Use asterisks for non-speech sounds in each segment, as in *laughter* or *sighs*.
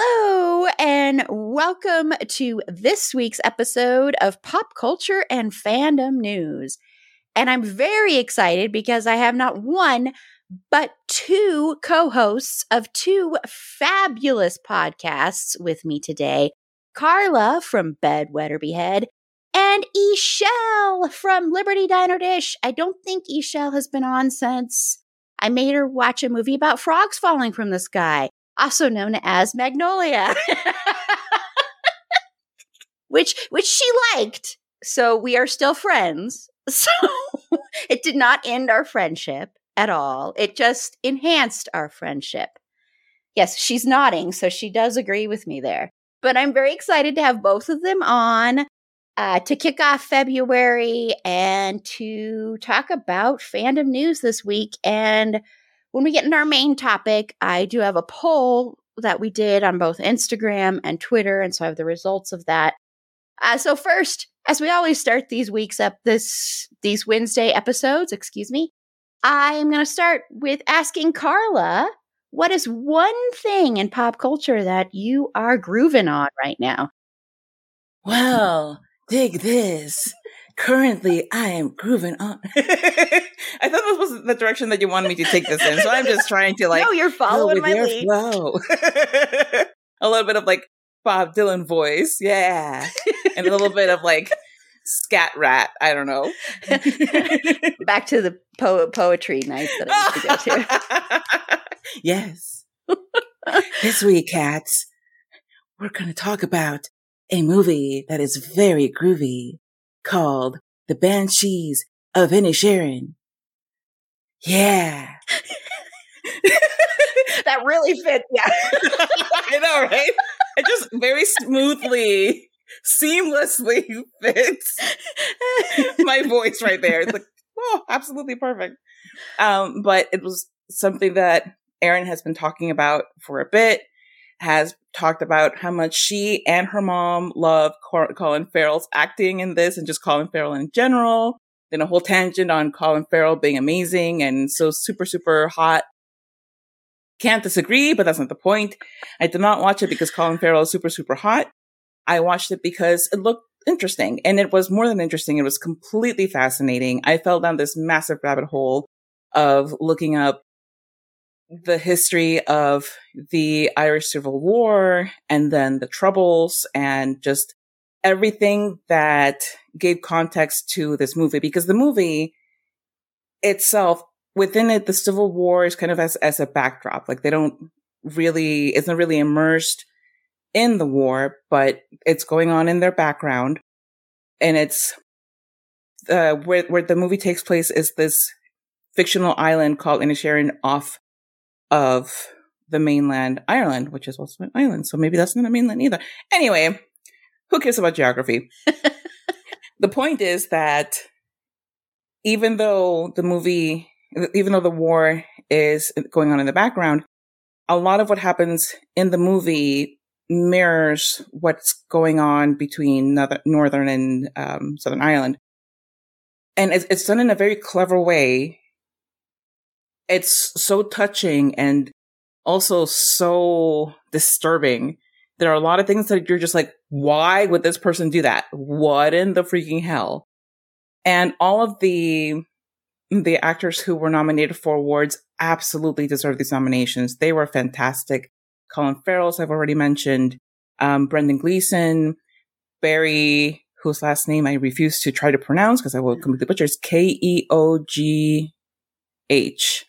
Hello, and welcome to this week's episode of Pop Culture and Fandom News. And I'm very excited because I have not one, but two co hosts of two fabulous podcasts with me today Carla from Bed, Wed, or Behead and E'Shel from Liberty Diner Dish. I don't think E'Shel has been on since I made her watch a movie about frogs falling from the sky also known as Magnolia, which which she liked. So we are still friends. *laughs* So it did not end our friendship at all. It just enhanced our friendship. Yes, she's nodding, so she does agree with me there. But I'm very excited to have both of them on uh, to kick off February and to talk about fandom news this week and when we get into our main topic, I do have a poll that we did on both Instagram and Twitter, and so I have the results of that. Uh, so first, as we always start these weeks up this these Wednesday episodes, excuse me, I'm going to start with asking Carla, what is one thing in pop culture that you are grooving on right now? Well, dig this currently I am grooving on. *laughs* I thought this was the direction that you wanted me to take this in. So I'm just trying to *laughs* like No, you're following my lead. Flow. *laughs* a little bit of like Bob Dylan voice. Yeah. and a little bit of like scat rat. I don't know. Back to the po- poetry night that I used to go to. yes. this week, cats, we're going to talk about a movie that is very groovy called The Banshees of Inisherin. Yeah. *laughs* that really fits. Yeah. *laughs* I know, right? It just very smoothly, seamlessly fits my voice right there. It's like, oh, absolutely perfect. Um, but it was something that Erin has been talking about for a bit has talked about how much she and her mom love Colin Farrell's acting in this and just Colin Farrell in general. Then a whole tangent on Colin Farrell being amazing and so super, super hot. Can't disagree, but that's not the point. I did not watch it because Colin Farrell is super, super hot. I watched it because it looked interesting and it was more than interesting. It was completely fascinating. I fell down this massive rabbit hole of looking up the history of the Irish Civil War and then the Troubles and just everything that gave context to this movie. Because the movie itself within it the civil war is kind of as as a backdrop. Like they don't really it's not really immersed in the war but it's going on in their background. And it's uh, where where the movie takes place is this fictional island called Inisherin off of the mainland Ireland, which is also an island. So maybe that's not a mainland either. Anyway, who cares about geography? *laughs* the point is that even though the movie, even though the war is going on in the background, a lot of what happens in the movie mirrors what's going on between Northern and um, Southern Ireland. And it's, it's done in a very clever way it's so touching and also so disturbing. There are a lot of things that you're just like, why would this person do that? What in the freaking hell? And all of the the actors who were nominated for awards absolutely deserve these nominations. They were fantastic. Colin Farrell, as I've already mentioned, um, Brendan Gleeson, Barry, whose last name I refuse to try to pronounce because I will completely butcher. It's K E O G H.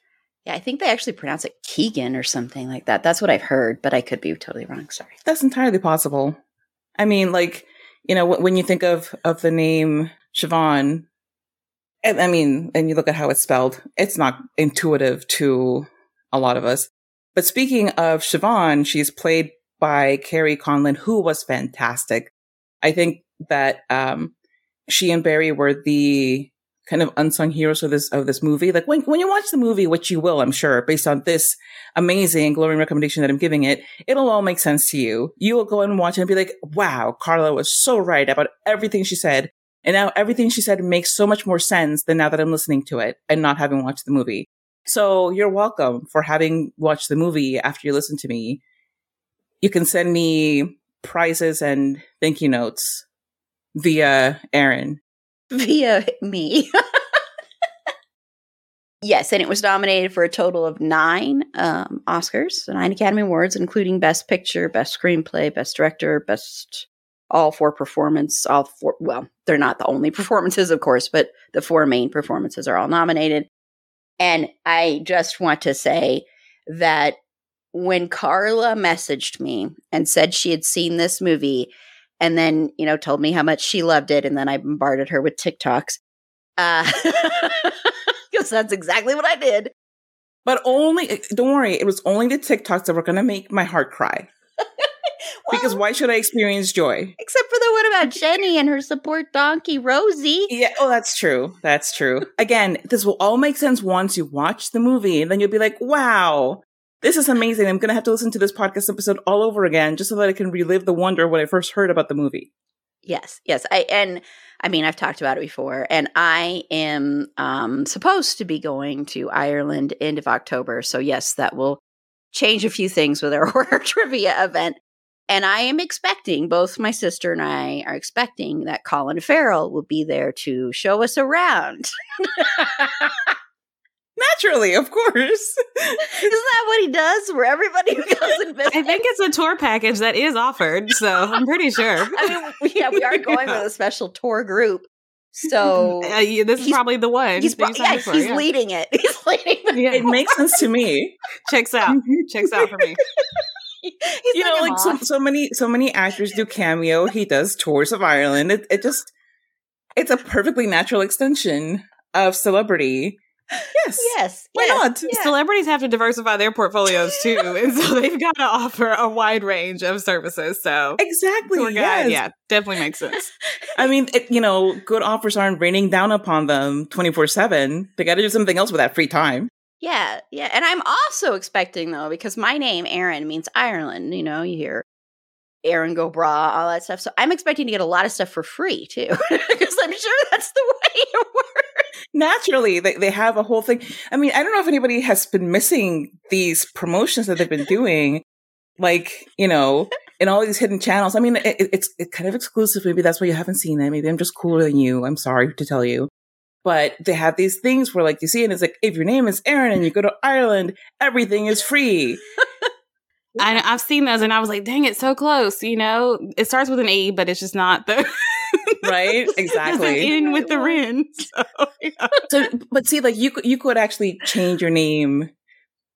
Yeah, I think they actually pronounce it Keegan or something like that. That's what I've heard, but I could be totally wrong. Sorry. That's entirely possible. I mean, like, you know, when you think of of the name Siobhan, I mean, and you look at how it's spelled, it's not intuitive to a lot of us. But speaking of Siobhan, she's played by Kerry Condon, who was fantastic. I think that um, she and Barry were the kind of unsung heroes of this of this movie. Like when when you watch the movie, which you will, I'm sure, based on this amazing glowing recommendation that I'm giving it, it'll all make sense to you. You will go and watch it and be like, "Wow, Carla was so right about everything she said." And now everything she said makes so much more sense than now that I'm listening to it and not having watched the movie. So you're welcome for having watched the movie after you listen to me. You can send me prizes and thank you notes via Erin. *laughs* Via me. yes, and it was nominated for a total of nine um, Oscars, nine Academy Awards, including Best Picture, Best Screenplay, Best Director, Best all four performance, all four. Well, they're not the only *laughs* performances, of course, but the four main performances are all nominated. And I just want to say that when Carla messaged me and said she had seen this movie and then, you know, told me how much she loved it. And then I bombarded her with TikToks. Uh, *laughs* because that's exactly what I did. But only, eh, don't worry, it was only the TikToks that were going to make my heart cry. *laughs* well, because why should I experience joy? Except for the one about Jenny and her support donkey, Rosie. Yeah, oh, that's true. That's true. Again, this will all make sense once you watch the movie, and then you'll be like, wow, this is amazing. I'm going to have to listen to this podcast episode all over again just so that I can relive the wonder when I first heard about the movie. Yes, yes. I and I mean I've talked about it before, and I am um, supposed to be going to Ireland end of October. So yes, that will change a few things with our *laughs* horror trivia event. And I am expecting both my sister and I are expecting that Colin Farrell will be there to show us around. *laughs* Naturally, of course. *laughs* Isn't that what he does for everybody who *laughs* goes and visits? I think it's a tour package that is offered, so I'm pretty *laughs* sure. I mean, yeah, we are going yeah. with a special tour group. So uh, yeah, this is probably the one. He's, yeah, for, he's yeah. leading it. He's leading it. Yeah, it makes sense to me. Checks out. Checks out for me. He's you know, like so, so many so many actors do cameo. He does tours of Ireland. It, it just it's a perfectly natural extension of celebrity Yes. Yes. Why yes, not? Yeah. Celebrities have to diversify their portfolios too. *laughs* and so they've got to offer a wide range of services. So Exactly. Yes. Yeah, definitely makes sense. I mean, it, you know, good offers aren't raining down upon them 24 7. They got to do something else with that free time. Yeah. Yeah. And I'm also expecting, though, because my name, Erin, means Ireland. You know, you hear Erin go bragh, all that stuff. So I'm expecting to get a lot of stuff for free too, *laughs* because I'm sure that's the way it works naturally they, they have a whole thing. I mean i don't know if anybody has been missing these promotions that they've been doing. Like you know in all these hidden channels. I mean it, it's it kind of exclusive. Maybe that's why you haven't seen it. Maybe i'm just cooler than you. I'm sorry to tell you. But they have these things where like you see and it's like if your name is erin and you go to ireland everything is free. *laughs* I, I've seen those and I was like, dang, it's so close. You know, it starts with an E, but it's just not the *laughs* right? *laughs* Exactly. in with the Rin. *laughs* So, yeah. so, but see, like you, you could actually change your name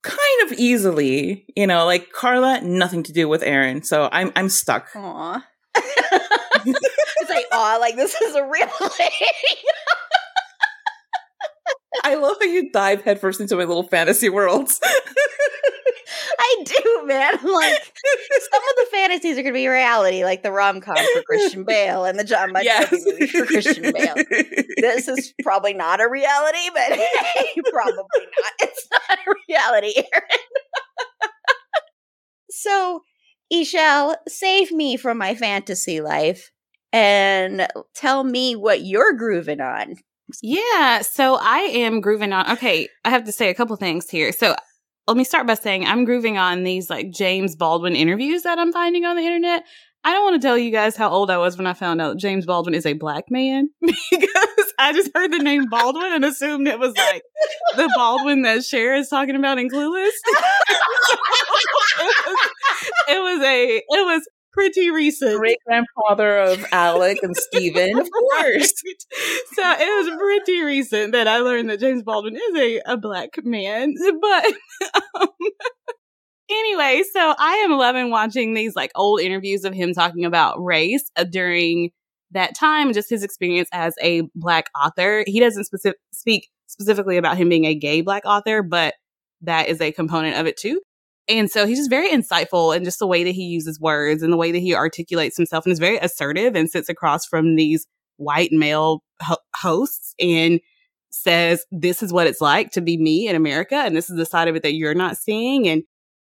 kind of easily. You know, like Carla, nothing to do with Erin. So I'm, I'm stuck. Aw. *laughs* it's like, aw, like this is a real thing. I love how you dive headfirst into my little fantasy worlds. I do, man. *laughs* Like some of the fantasies are going to be reality, like the rom com for Christian *laughs* Bale and the John Much yes. movie for Christian Bale. This is *laughs* probably not a reality, but hey, probably not. It's not a reality, Erin. so, E'Shel, save me from my fantasy life and tell me what you're grooving on. Yeah, so I am grooving on. Okay, I have to say a couple things here. So let me start by saying I'm grooving on these like James Baldwin interviews that I'm finding on the internet. I don't want to tell you guys how old I was when I found out James Baldwin is a black man *laughs* because I just heard the name Baldwin and assumed it was like the Baldwin that Cher is talking about in Clueless. *laughs* it, was, it was a it was pretty recent. Great grandfather of Alec and Stephen, of *laughs* course. So it was pretty recent that I learned that James Baldwin is a, a black man. But *laughs* um, anyway, so I am loving watching these like old interviews of him talking about race uh, during that time, just his experience as a black author. He doesn't specific, speak specifically about him being a gay black author, but that is a component of it too. And so he's just very insightful in just the way that he uses words and the way that he articulates himself and is very assertive and sits across from these white male ho- hosts and says, this is what it's like to be me in America. And this is the side of it that you're not seeing. And,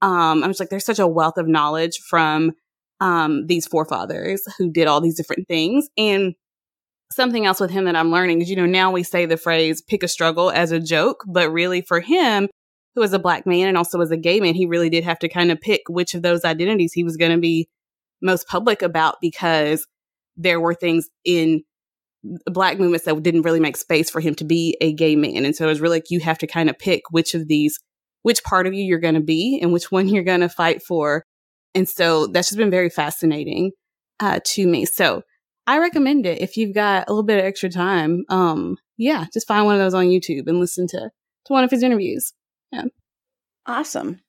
um, I'm just like, there's such a wealth of knowledge from, um, these forefathers who did all these different things. And something else with him that I'm learning is, you know, now we say the phrase pick a struggle as a joke, but really for him, who was a black man and also was a gay man, he really did have to kind of pick which of those identities he was going to be most public about because there were things in black movements that didn't really make space for him to be a gay man. And so it was really like you have to kind of pick which of these, which part of you you're going to be and which one you're going to fight for. And so that's just been very fascinating uh, to me. So I recommend it if you've got a little bit of extra time. Um, yeah, just find one of those on YouTube and listen to to one of his interviews. Yeah. Awesome.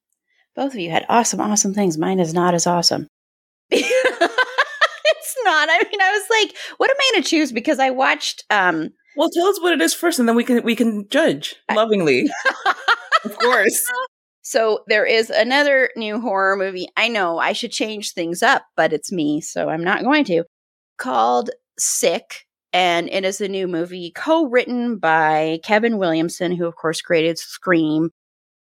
Both of you had awesome, awesome things. Mine is not as awesome. *laughs* it's not. I mean, I was like, what am I going to choose? Because I watched. um Well, tell us what it is first, and then we can we can judge lovingly. *laughs* of course. So there is another new horror movie. I know I should change things up, but it's me, so I'm not going to. Called Sick, and it is a new movie co-written by Kevin Williamson, who of course created Scream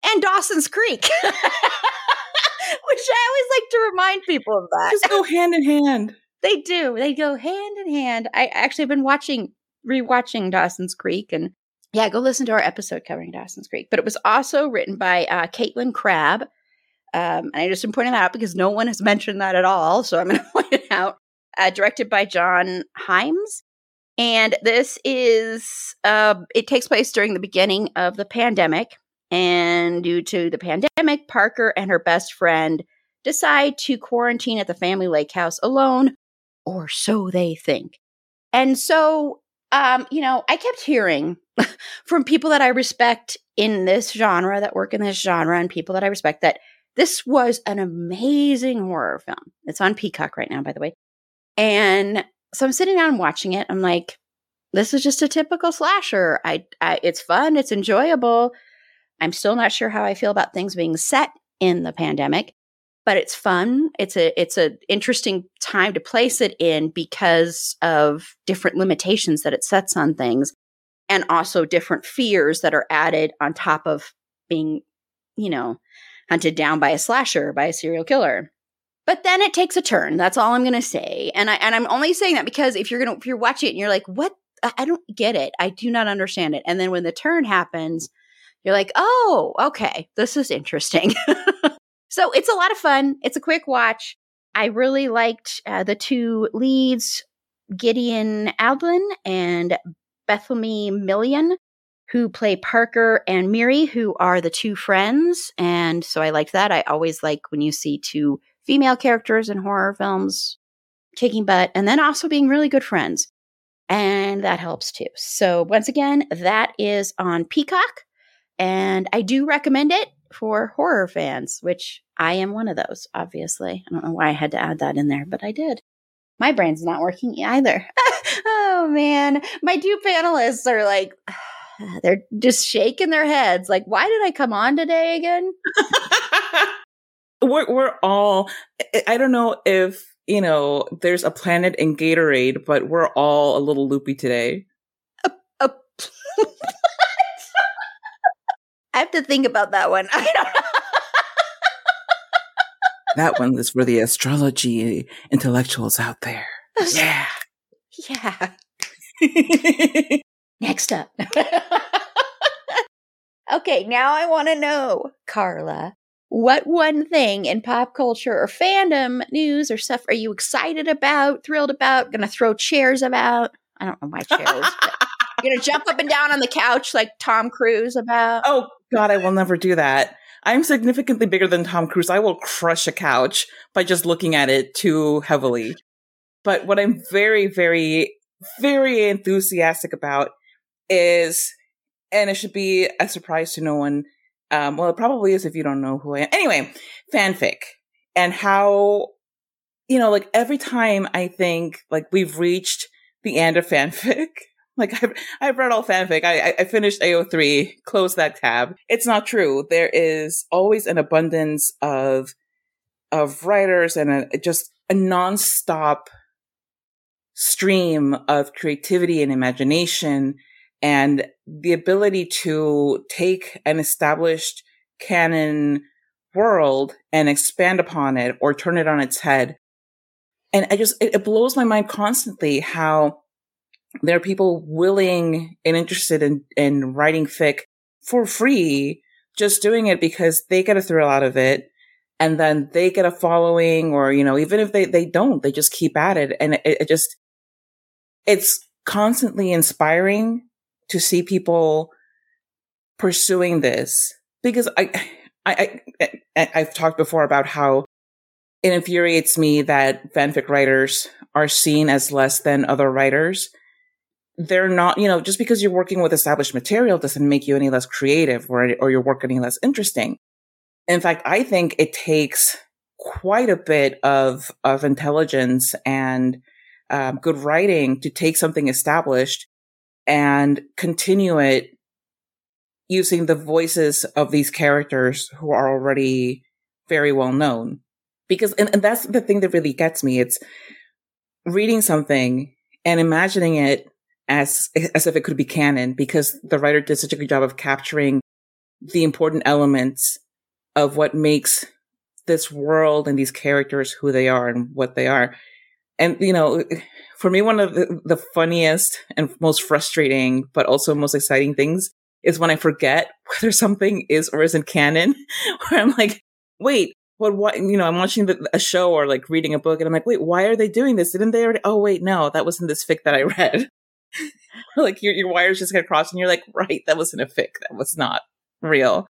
and Dawson's Creek. *laughs* Which I always like to remind people of that. Just go hand in hand. They do. They go hand in hand. I actually have been watching, rewatching Dawson's Creek, and yeah, go listen to our episode covering Dawson's Creek. But it was also written by uh, Katelyn Crabb. Um, and I just am pointing that out because no one has *laughs* mentioned that at all. So I'm going *laughs* to point it out. Uh, directed by John Hyams. And this is, uh, it takes place during the beginning of the pandemic. And due to the pandemic, Parker and her best friend decide to quarantine at the family lake house alone, or so they think. And so, um, you know, I kept hearing *laughs* from people that I respect in this genre, that work in this genre, and people that I respect that this was an amazing horror film. It's on Peacock right now, by the way. And so I'm sitting down watching it. I'm like, this is just a typical slasher. I, I it's fun, it's enjoyable I'm still not sure how I feel about things being set in the pandemic, but it's fun. It's a it's an interesting time to place it in because of different limitations that it sets on things and also different fears that are added on top of being, you know, hunted down by a slasher, by a serial killer. But then it takes a turn. That's all I'm going to say. And I and I'm only saying that because if you're going to if you're watching it and you're like, "What? I don't get it. I do not understand it." And then when the turn happens, you're like, oh, okay, this is interesting. *laughs* so it's a lot of fun. It's a quick watch. I really liked uh, the two leads, Gideon Adlon and Bethlehem Million, who play Parker and Miri, who are the two friends. And so I liked that. I always like when you see two female characters in horror films kicking butt and then also being really good friends. And that helps too. So once again, that is on Peacock. And I do recommend it for horror fans, which I am one of those, obviously. I don't know why I had to add that in there, but I did. My brain's not working either. *laughs* oh man. My two panelists are like, *sighs* they're just shaking their heads. Like, why did I come on today again? *laughs* we're, we're all, I don't know if, you know, there's a planet in Gatorade, but we're all a little loopy today. *laughs* I have to think about that one. *laughs* I don't know. that one is for the astrology intellectuals out there. Yeah. Yeah. *laughs* Next up. *laughs* okay, now I want to know, Carla, what one thing in pop culture or fandom news or stuff are you excited about, thrilled about, gonna throw chairs about? I don't know my chairs. *laughs* You're gonna jump up and down on the couch like Tom Cruise about. Oh God, I will never do that. I'm significantly bigger than Tom Cruise. I will crush a couch by just looking at it too heavily. But what I'm very, very, very enthusiastic about is, and it should be a surprise to no one. Um, well, it probably is if you don't know who I am. Anyway, fanfic and how, you know, like every time I think like we've reached the end of fanfic. *laughs* Like I've, I've read all fanfic. I, I finished AO3, closed that tab. It's not true. There is always an abundance of, of writers and a, just a nonstop stream of creativity and imagination and the ability to take an established canon world and expand upon it or turn it on its head. And I just, it, it blows my mind constantly how there are people willing and interested in, in writing fic for free, just doing it because they get a thrill out of it. And then they get a following or, you know, even if they, they don't, they just keep at it. And it, it just, it's constantly inspiring to see people pursuing this because I, I, I, I've talked before about how it infuriates me that fanfic writers are seen as less than other writers. They're not, you know, just because you're working with established material doesn't make you any less creative or, or your work any less interesting. In fact, I think it takes quite a bit of, of intelligence and um, good writing to take something established and continue it using the voices of these characters who are already very well known. Because, and, and that's the thing that really gets me. It's reading something and imagining it as, as if it could be canon because the writer did such a good job of capturing the important elements of what makes this world and these characters who they are and what they are. And, you know, for me, one of the, the funniest and most frustrating, but also most exciting things is when I forget *laughs* whether something is or isn't canon, *laughs* where I'm like, wait, what, what, you know, I'm watching the, a show or like reading a book and I'm like, wait, why are they doing this? Didn't they already? Oh, wait, no, that wasn't this fic that I read. *laughs* like your, your wires just get crossed and you're like, right, that wasn't a fic. That was not real.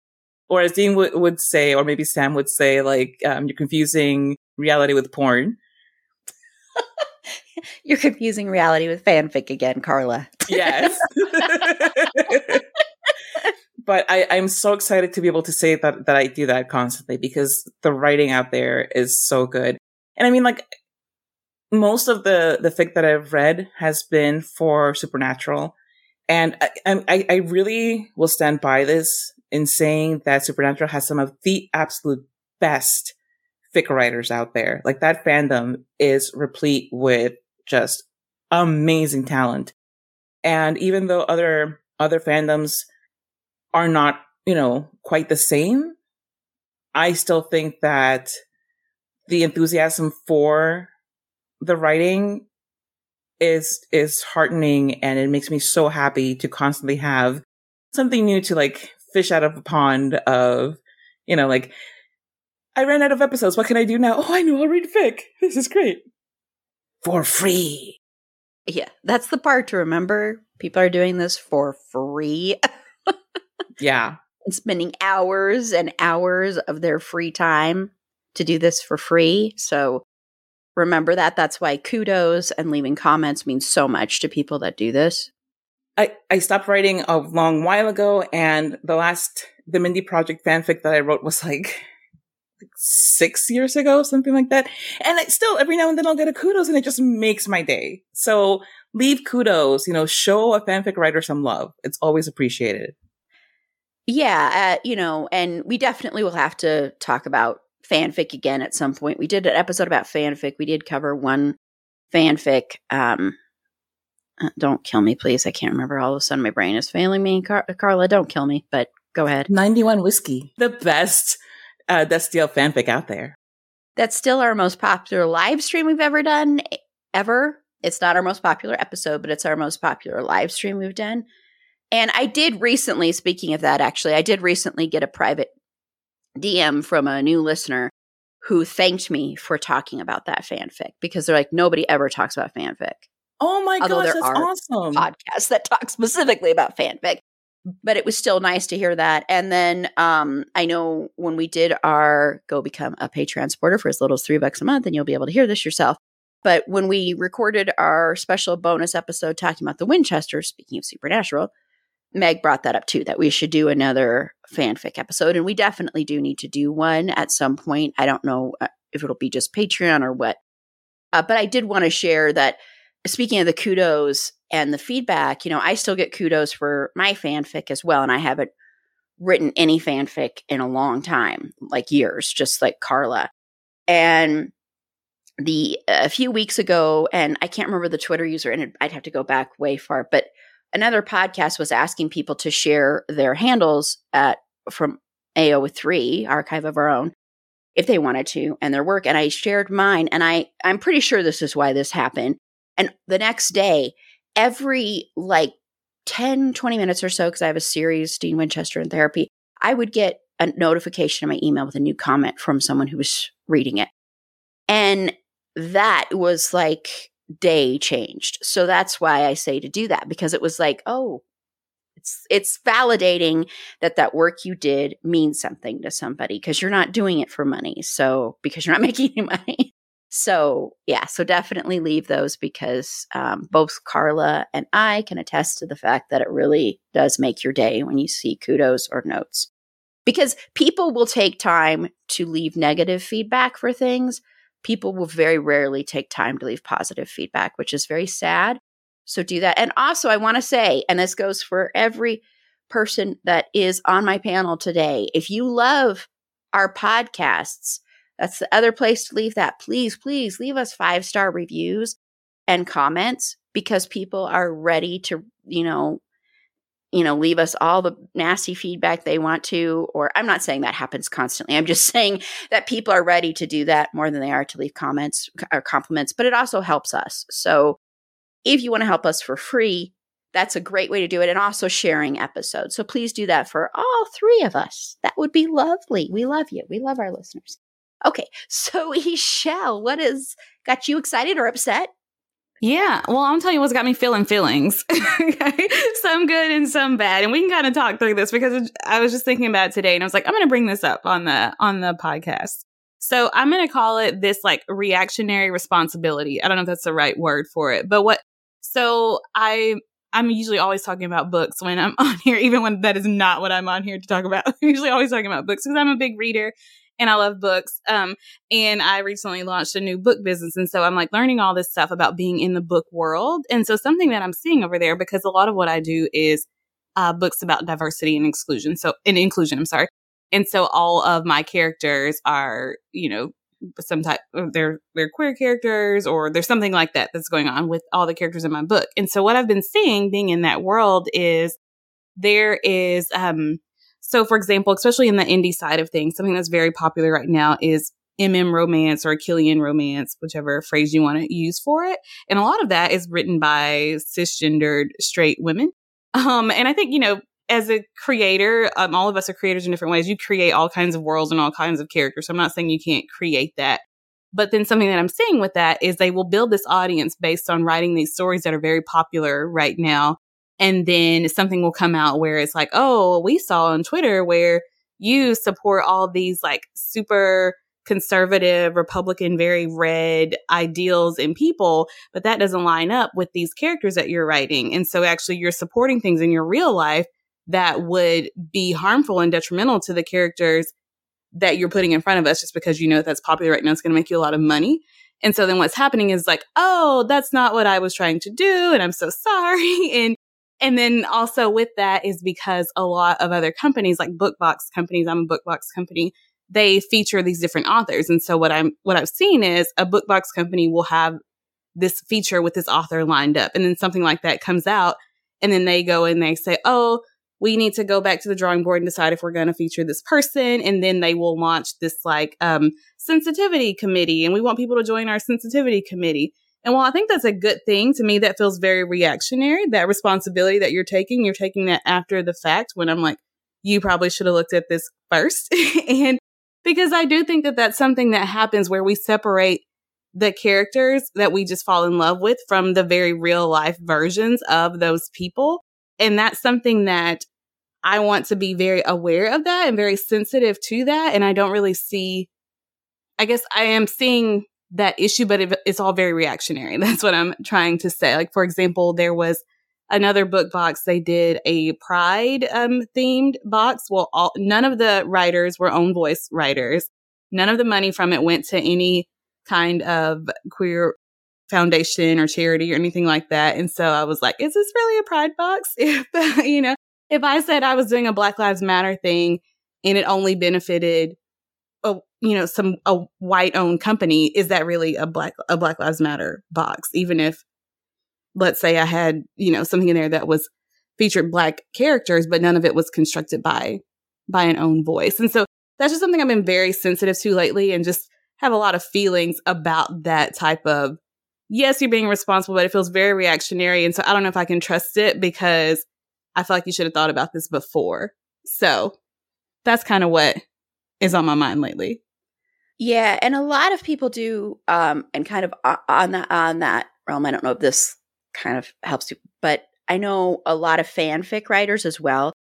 Or as Dean w- would say, or maybe Sam would say, like, um, you're confusing reality with porn. *laughs* You're confusing reality with fanfic again, Carla. yes. *laughs* but I, I'm so excited to be able to say that that I do that constantly because the writing out there is so good. And I mean, like most of the the fic that I've read has been for Supernatural, and I, I, I really will stand by this in saying that Supernatural has some of the absolute best fic writers out there. Like that fandom is replete with just amazing talent. And even though other, other fandoms are not, you know, quite the same, I still think that the enthusiasm for the writing is, is heartening and it makes me so happy to constantly have something new to like fish out of a pond of, you know, like, I ran out of episodes. What can I do now? Oh, I know. I'll read fic. This is great for free. Yeah, that's the part to remember. People are doing this for free. *laughs* yeah. And spending hours and hours of their free time to do this for free. So remember that. That's why kudos and leaving comments means so much to people that do this. I, I stopped writing a long while ago, and the last the Mindy Project fanfic that I wrote was like six years ago, something like that. And I still, every now and then I'll get a kudos and it just makes my day. So leave kudos, you know, show a fanfic writer some love. It's always appreciated. Yeah, uh, you know, and we definitely will have to talk about fanfic again at some point. We did an episode about fanfic. We did cover one fanfic. Um, uh, don't kill me, please. I can't remember. All of a sudden, my brain is failing me. Car- Carla, don't kill me, but go ahead. 91 Whiskey, the best uh, that's still fanfic out there. That's still our most popular live stream we've ever done, ever. It's not our most popular episode, but it's our most popular live stream we've done. And I did recently, speaking of that, actually, I did recently get a private DM from a new listener who thanked me for talking about that fanfic because they're like, nobody ever talks about fanfic. Oh my Although gosh, there that's are awesome. Podcasts that talk specifically about fanfic but it was still nice to hear that. And then um, I know when we did our go become a Patreon supporter for as little as three bucks a month, and you'll be able to hear this yourself. But when we recorded our special bonus episode talking about the Winchester, speaking of supernatural, Meg brought that up too, that we should do another fanfic episode. And we definitely do need to do one at some point. I don't know uh, if it'll be just Patreon or what. Uh, but I did want to share that speaking of the kudos and the feedback, you know, I still get kudos for my fanfic as well. And I haven't written any fanfic in a long time, like years, just like Carla. And the a few weeks ago, and I can't remember the Twitter user, and I'd have to go back way far, but another podcast was asking people to share their handles at from AO3 archive of our own if they wanted to and their work and I shared mine and I I'm pretty sure this is why this happened and the next day every like 10 20 minutes or so cuz I have a series Dean Winchester in therapy I would get a notification in my email with a new comment from someone who was reading it. And that was like day changed. So that's why I say to do that because it was like oh it's it's validating that that work you did means something to somebody because you're not doing it for money so because you're not *laughs* making any money. So yeah so definitely leave those because um, both carla and i can attest to the fact that it really does make your day when you see kudos or notes. Because people will take time to leave negative feedback for things people will very rarely take time to leave positive feedback which is very sad so do that. And also, I want to say, and this goes for every person that is on my panel today, if you love our podcasts, that's the other place to leave that. Please, please leave us five star reviews and comments because people are ready to, you know, you know, leave us all the nasty feedback they want to. Or I'm not saying that happens constantly. I'm just *laughs* saying that people are ready to do that more than they are to leave comments or compliments, but it also helps us. So if you want to help us for free, that's a great way to do it. And also sharing episodes. So please do that for all three of us. That would be lovely. We love you. We love our listeners. Okay. *laughs* So, Michelle, what has got you excited or upset? Yeah. Well, I'll tell you what's got me feeling feelings. *laughs* Okay? Some good and some bad. And we can kind of talk through this because I was just thinking about today and I was like, I'm going to bring this up on the, on the podcast. So I'm going to call it this like reactionary responsibility. I don't know if that's the right word for it, but what so I I'm usually always talking about books when I'm *laughs* on here, even when that is not what I'm on here to talk about. *laughs* I'm usually always talking about books because I'm a big reader and I love books. Um, and I recently launched a new book business. And so I'm like learning all this stuff about being in the book world. And so something that I'm seeing over there, because a lot of what I do is uh, books about diversity and exclusion. So, and inclusion, I'm sorry. And so all of my characters are, you know, some type they're they're queer characters or there's something like that that's going on with all the characters in my book. And so what I've been seeing being in that world is there is um so for example, especially in the indie side of things, something that's very popular right now is MM romance or Achillean romance, whichever phrase you want to use for it. And a lot of that is written by cisgendered straight women. Um, and I think, you know, as a creator, um, all of us are creators in different ways. You create all kinds of worlds and all kinds of characters. So I'm not saying you can't create that. But then something that I'm seeing with that is they will build this audience based on writing these stories that are very popular right now. And then something will come out where it's like, oh, we saw on Twitter where you support all these like super conservative, Republican, very red ideals in people, but that doesn't line up with these characters that you're writing. And so actually you're supporting things in your real life that would be harmful and detrimental to the characters that you're putting in front of us just because you know that's popular right now. It's going to make you a lot of money. And so then what's happening is like, oh, that's not what I was trying to do. And I'm so *laughs* sorry. And, and then also with that is because a lot of other companies like Bookbox companies, I'm a Bookbox company, they feature these different authors. And so what I'm, what I've seen is a Bookbox company will have this feature with this author lined up. And then something like that comes out. And then they go and they say, oh, we need to go back to the drawing board and decide if we're going to feature this person. And then they will launch this like, um, sensitivity committee and we want people to join our sensitivity committee. And while I think that's a good thing, to me, that feels very reactionary. That responsibility that you're taking, you're taking that after the fact when I'm like, you probably should have looked at this first. *laughs* and because I do think that that's something that happens where we separate the characters that we just fall in love with from the very real life versions of those people. And that's something that I want to be very aware of that and very sensitive to that. And I don't really see, I guess I am seeing that issue, but it, it's all very reactionary. *laughs* That's what I'm trying to say. Like, for example, there was another book box. They did a pride um, themed box. Well, all, none of the writers were own voice writers. None of the money from it went to any kind of queer foundation or charity or anything like that. And so I was like, is this really a pride box? *laughs* If, you know, if I said I was doing a Black Lives Matter thing and it only benefited you know, some, a white owned company, is that really a Black, a Black Lives Matter box? Even if, let's say I had, you know, something in there that was featured Black characters, but none of it was constructed by, by an own voice. And so that's just something I've been very sensitive to lately and just have a lot of feelings about that type of yes, you're being responsible, but it feels very reactionary. And so I don't know if I can trust it because I feel like you should have thought about this before. So that's kind of what is on my mind lately. Yeah, and a lot of people do, um, and kind of on that on that realm. I don't know if this kind of helps you, but I know a lot of fanfic writers as well.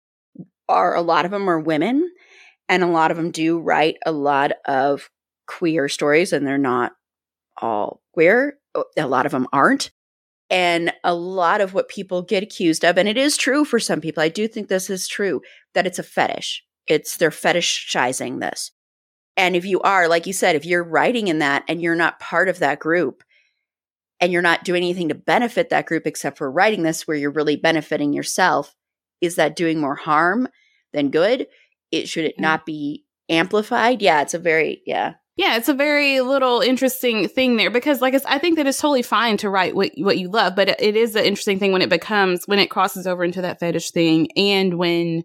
Are a lot of them are women, and a lot of them do write a lot of queer stories, and they're not all queer a lot of them aren't. And a lot of what people get accused of, and it is true for some people, I do think this is true, that it's a fetish. It's they're fetishizing this. And if you are, like you said, if you're writing in that and you're not part of that group and you're not doing anything to benefit that group except for writing this where you're really benefiting yourself, is that doing more harm than good? It should it mm-hmm. not be amplified? Yeah, it's a very yeah. Yeah, it's a very little interesting thing there because, like, I think that it's totally fine to write what what you love, but it is an interesting thing when it becomes when it crosses over into that fetish thing, and when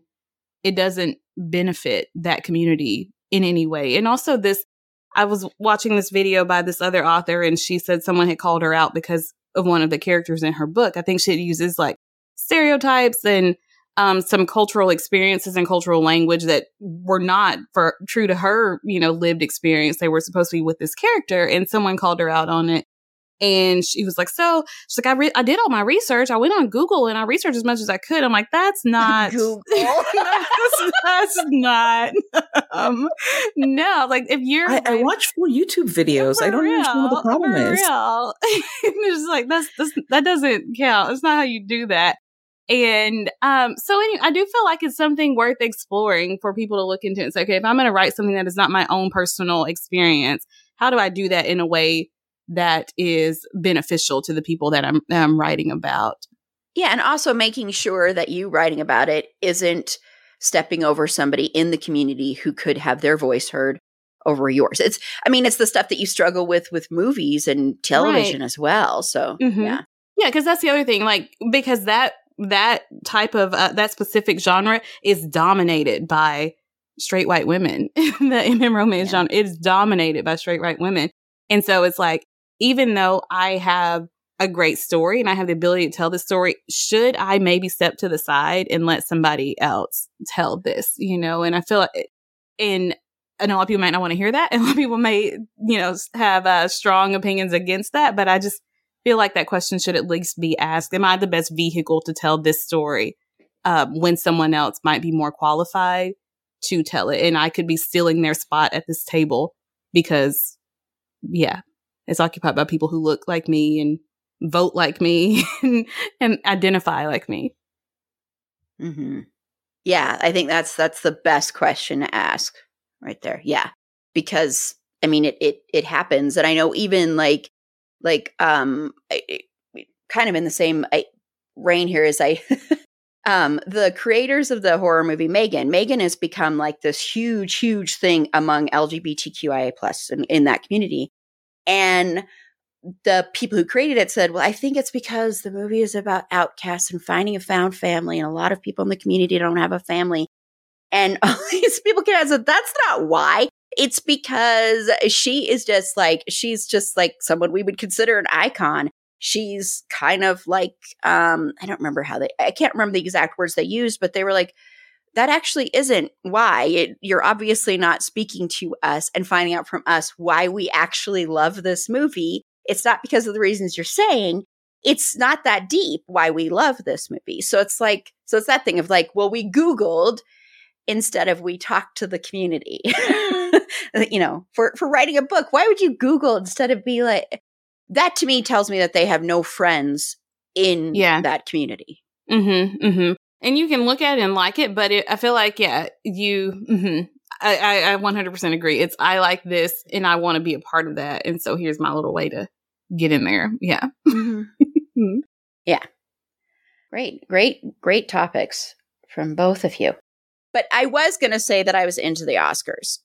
it doesn't benefit that community in any way. And also, this I was watching this video by this other author, and she said someone had called her out because of one of the characters in her book. I think she uses like stereotypes and um, some cultural experiences and cultural language that were not for true to her, you know, lived experience. They were supposed to be with this character, and someone called her out on it. And she was like, "So she's like, I re- I did all my research. I went on Google and I researched as much as I could. I'm like, that's *laughs* not Google. *laughs* that's, that's, not. um, no, like if you're, I, I watch full YouTube videos. I don't real, understand what the problem for is. Real. *laughs* it's like that's, that's that doesn't count. It's not how you do that. And um, so anyway, I do feel like it's something worth exploring for people to look into and say, okay, if I'm going to write something that is not my own personal experience, how do I do that in a way that is beneficial to the people that I'm, that I'm writing about? Yeah, and also making sure that you writing about it isn't stepping over somebody in the community who could have their voice heard over yours. It's I mean, it's the stuff that you struggle with with movies and television right. as well. So, mm-hmm. yeah. Yeah, because that's the other thing. Like, because that that type of uh, that specific genre is dominated by straight white women. *laughs* the MM romance yeah. genre is dominated by straight white women. And so it's like, even though I have a great story and I have the ability to tell the story, should I maybe step to the side and let somebody else tell this, you know? And I feel like, and I know a lot of people might not want to hear that, and a lot of people may, you know, have uh, strong opinions against that, but I just, feel like that question should at least be asked. Am I the best vehicle to tell this story um, when someone else might be more qualified to tell it? And I could be stealing their spot at this table because, yeah, it's occupied by people who look like me and vote like me *laughs* and, and identify like me. Mm-hmm. Yeah, I think that's that's the best question to ask right there. Yeah, because I mean it it it happens, and I know even like like um kind of in the same I, reign here as I *laughs* um the creators of the horror movie Megan Megan has become like this huge huge thing among LGBTQIA plus in, in that community and the people who created it said, well, I think it's because the movie is about outcasts and finding a found family, and a lot of people in the community don't have a family. And *laughs* all these people can answer, that's not why. It's because she is just like, she's just like someone we would consider an icon. She's kind of like, um, I don't remember how they, I can't remember the exact words they used, but they were like, that actually isn't why. It, you're obviously not speaking to us and finding out from us why we actually love this movie. It's not because of the reasons you're saying. It's not that deep why we love this movie. So it's like, so it's that thing of like, well, we Googled instead of we talked to the community. *laughs* you know, for for writing a book, why would you Google instead of be like that? To me, tells me that they have no friends in yeah. that community. Mm-hmm. Mm-hmm. And you can look at it and like it, but it, I feel like yeah, you. Mm-hmm. I, I, I 100% agree. It's I like this and I want to be a part of that, and so here's my little way to get in there. Yeah. Mm-hmm. *laughs* yeah. Great, great, great topics from both of you. But I was going to say that I was into the Oscars.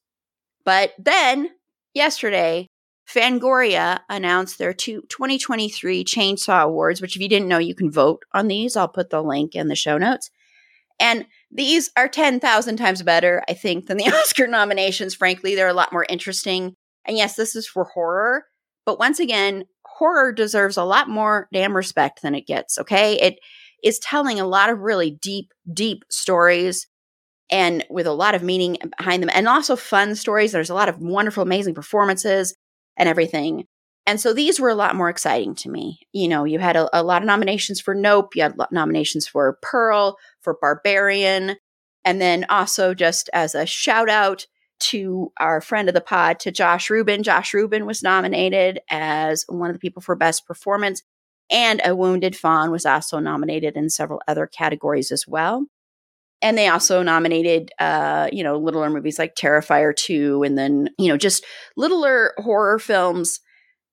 But then yesterday, Fangoria announced their two, 2023 Chainsaw Awards, which, if you didn't know, you can vote on these. I'll put the link in the show notes. And these are 10,000 times better, I think, than the *laughs* Oscar nominations. Frankly, they're a lot more interesting. And yes, this is for horror. But once again, horror deserves a lot more damn respect than it gets, okay? It is telling a lot of really deep, deep stories and with a lot of meaning behind them and also fun stories. There's a lot of wonderful, amazing performances and everything. And so these were a lot more exciting to me. You know, you had a, a lot of nominations for Nope, you had nominations for Pearl, for Barbarian, and then also just as a shout out to our friend of the pod, to Josh Ruben. Josh Ruben was nominated as one of the people for Best Performance, and A Wounded Fawn was also nominated in several other categories as well. And they also nominated, uh, you know, littler movies like Terrifier 2, and then, you know, just littler horror films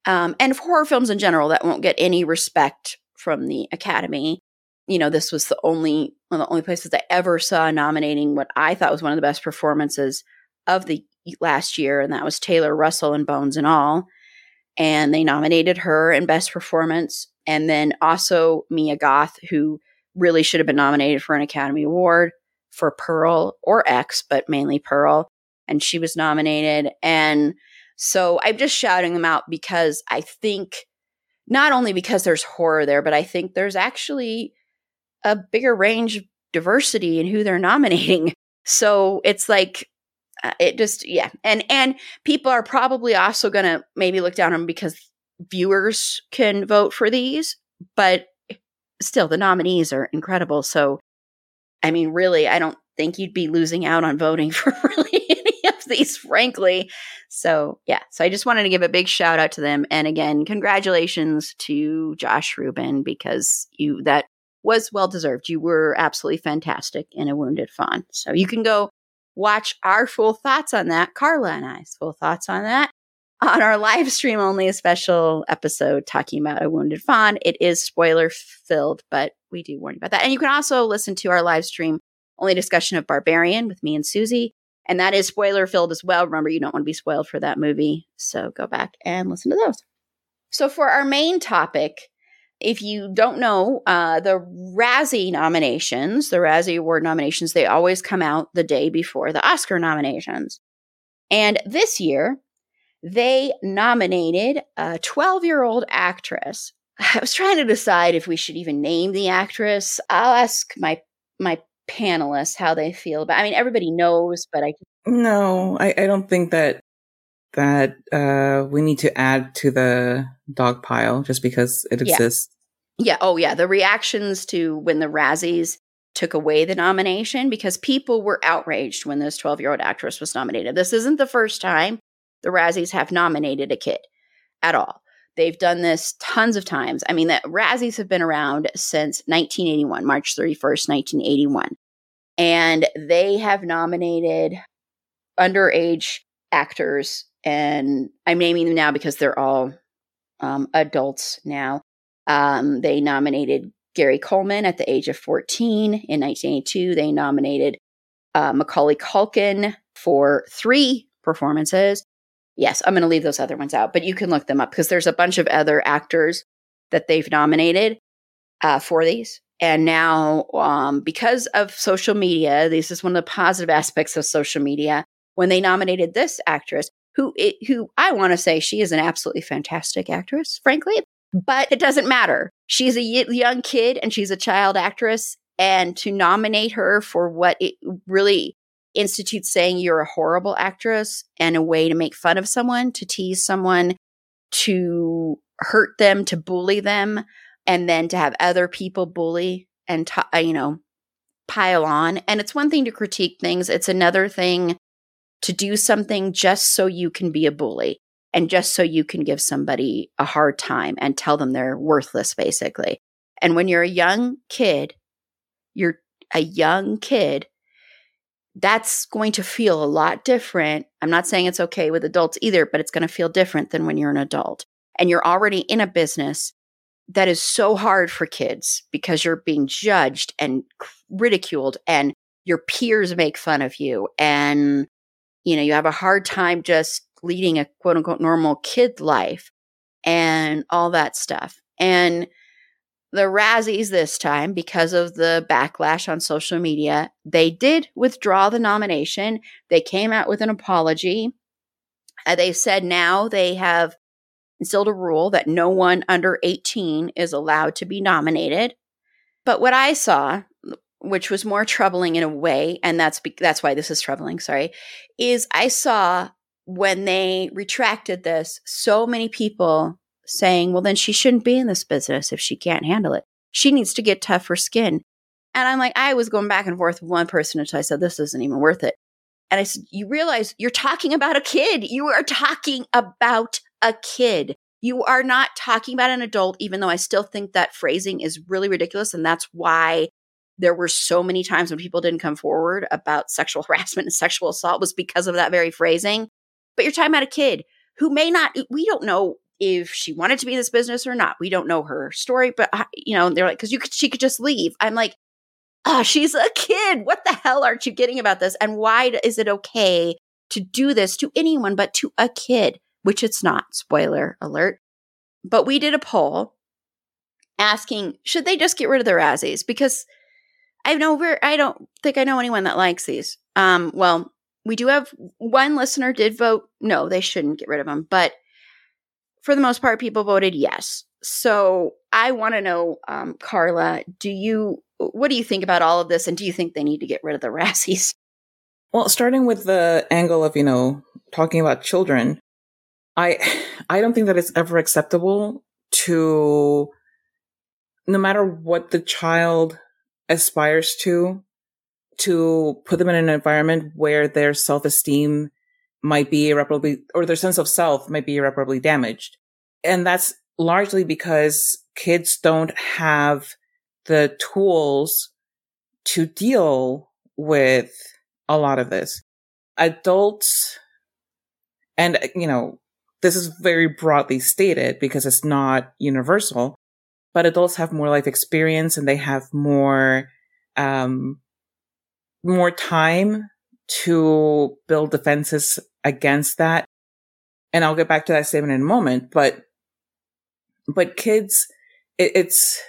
um, and horror films in general that won't get any respect from the Academy. You know, this was the only one of the only places I ever saw nominating what I thought was one of the best performances of the last year, and that was Taylor Russell in Bones and All. And they nominated her in Best Performance, and then also Mia Goth, who really should have been nominated for an Academy Award for Pearl or X, but mainly Pearl. And she was nominated. And so I'm just shouting them out because I think not only because there's horror there, but I think there's actually a bigger range of diversity in who they're *laughs* nominating. So it's like uh, it just yeah, and and people are probably also going to maybe look down on them because viewers can vote for these, but still the nominees are incredible. So I mean, really, I don't think you'd be losing out on voting *laughs* for really any of these, frankly. So, yeah. So I just wanted to give a big shout out to them. And again, congratulations to Josh Ruben because you, that was well deserved. You were absolutely fantastic in A Wounded Fawn. So you can go watch our full thoughts on that, Carla and I's full thoughts on that on our live stream only a special episode talking about a wounded fawn. It is spoiler filled, but we do warn you about that. And you can also listen to our live stream only discussion of Barbarian with me and Susie and that is spoiler filled as well. Remember, you don't want to be spoiled for that movie. So go back and listen to those. So, for our main topic, if you don't know, uh, the Razzie nominations, the Razzie Award nominations, they always come out the day before the Oscar nominations. And this year, they nominated a 12 year old actress. I was trying to decide if we should even name the actress. I'll ask my my panelists how they feel about. I mean, everybody knows, but I no, I, I don't think that that uh, we need to add to the dog pile just because it exists. Yeah. Oh, yeah. The reactions to when the Razzies took away the nomination because people were outraged when this 12 year old actress was nominated. This isn't the first time the Razzies have nominated a kid at all. They've done this tons of times. I mean, the Razzies have been around since 1981, March 31st, 1981. And they have nominated underage actors, and I'm naming them now because they're all um, adults now. Um, they nominated Gary Coleman at the age of 14 in 1982. They nominated uh, Macaulay Culkin for three performances. Yes, I'm going to leave those other ones out, but you can look them up because there's a bunch of other actors that they've nominated uh, for these. And now, um, because of social media, this is one of the positive aspects of social media. When they nominated this actress, who it, who I want to say she is an absolutely fantastic actress, frankly, but it doesn't matter. She's a young kid and she's a child actress, and to nominate her for what it really institutes saying you're a horrible actress and a way to make fun of someone, to tease someone, to hurt them, to bully them, and then to have other people bully and, t- uh, you know, pile on. And it's one thing to critique things, it's another thing to do something just so you can be a bully and just so you can give somebody a hard time and tell them they're worthless, basically. And when you're a young kid, you're a young kid that's going to feel a lot different. I'm not saying it's okay with adults either, but it's going to feel different than when you're an adult. and you're already in a business that is so hard for kids because you're being judged and ridiculed and your peers make fun of you and you know you have a hard time just leading a quote unquote normal kid life and all that stuff and the Razzies this time, because of the backlash on social media, they did withdraw the nomination. They came out with an apology. Uh, they said now they have instilled a rule that no one under 18 is allowed to be nominated. But what I saw, which was more troubling in a way, and that's be- that's why this is troubling. Sorry, is I saw when they retracted this, so many people saying, well, then she shouldn't be in this business if she can't handle it. She needs to get tougher skin. And I'm like, I was going back and forth with one person until I said, this isn't even worth it. And I said, you realize you're talking about a kid. You are talking about a kid. You are not talking about an adult, even though I still think that phrasing is really ridiculous. And that's why there were so many times when people didn't come forward about sexual *laughs* harassment and sexual assault was because of that very phrasing. But you're talking about a kid who may not, we don't know if she wanted to be in this business or not. We don't know her story, but uh, you know, they're like, because you could, she could just leave. I'm like, oh, she's a kid. What the hell aren't you getting about this? And why is it okay to do this to anyone but to a kid? Which it's not. Spoiler alert. But we did a poll asking, should they just get rid of the Razzies? Because I know we're, I don't think I know anyone that likes these. Um, well, we do have one listener did vote no, they shouldn't get rid of them, but for the most part, people voted yes. So I want to know, um, Carla, do you what do you think about all of this, and do you think they need to get rid of the Razzies? Well, starting with the angle of you know talking about children, I I don't think that it's ever acceptable to, no matter what the child aspires to, to put them in an environment where their self esteem might be irreparably, or their sense of self might be irreparably damaged. And that's largely because kids don't have the tools to deal with a lot of this. Adults, and you know, this is very broadly stated because it's not universal, but adults have more life experience and they have more, um, more time to build defenses against that. And I'll get back to that statement in a moment, but, but kids, it, it's,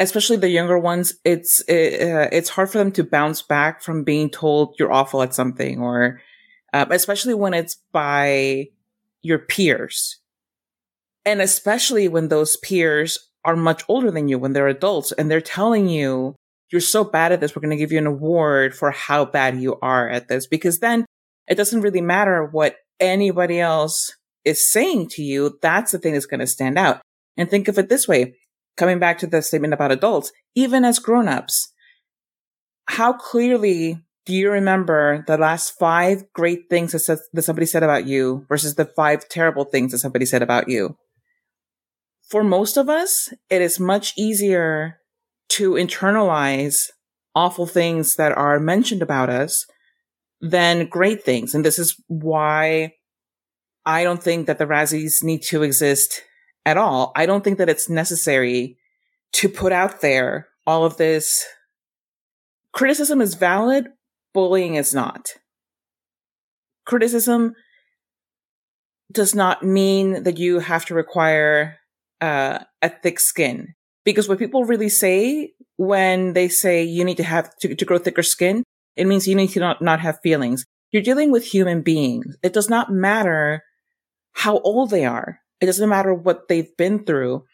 especially the younger ones, it's, it, uh, it's hard for them to bounce back from being told you're awful at something or, um, especially when it's by your peers. And especially when those peers are much older than you, when they're adults and they're telling you, you're so bad at this. We're going to give you an award for how bad you are at this. Because then it doesn't really matter what anybody else is saying to you. That's the thing that's going to stand out. And think of it this way. Coming back to the statement about adults, even as grown-ups, how clearly do you remember the last five great things that, that somebody said about you versus the five terrible things that somebody said about you? For most of us, it is much easier to internalize awful things that are mentioned about us than great things. And this is why I don't think that the Razzies need to exist at all. I don't think that it's necessary to put out there all of this. Criticism is valid. Bullying is not. Criticism does not mean that you have to require uh, a thick skin. Because what people really say when they say you need to have to, to grow thicker skin, it means you need to not, not have feelings. You're dealing with human beings. It does not matter how old they are. It doesn't matter what they've been through.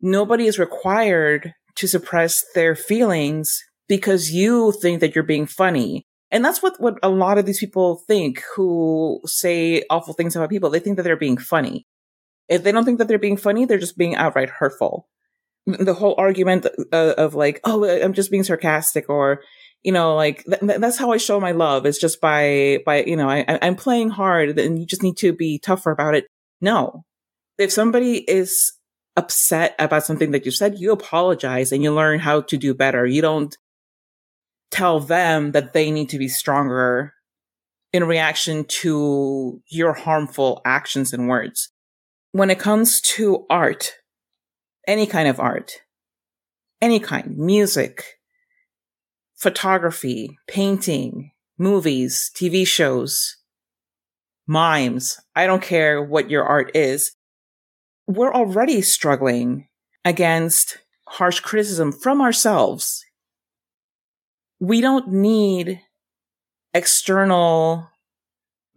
Nobody is required to suppress their feelings because you think that you're being funny. And that's what, what a lot of these people think who say awful things about people. They think that they're being funny. If they don't think that they're being funny, they're just being outright hurtful the whole argument uh, of like, oh, I'm just being sarcastic or, you know, like th- that's how I show my love is just by, by, you know, I, I'm playing hard and you just need to be tougher about it. No. If somebody is upset about something that you said, you apologize and you learn how to do better. You don't tell them that they need to be stronger in reaction to your harmful actions and words. when it comes to art, any kind of art, any kind, music, photography, painting, movies, TV shows, mimes, I don't care what your art is, we're already struggling against harsh criticism from ourselves. We don't need external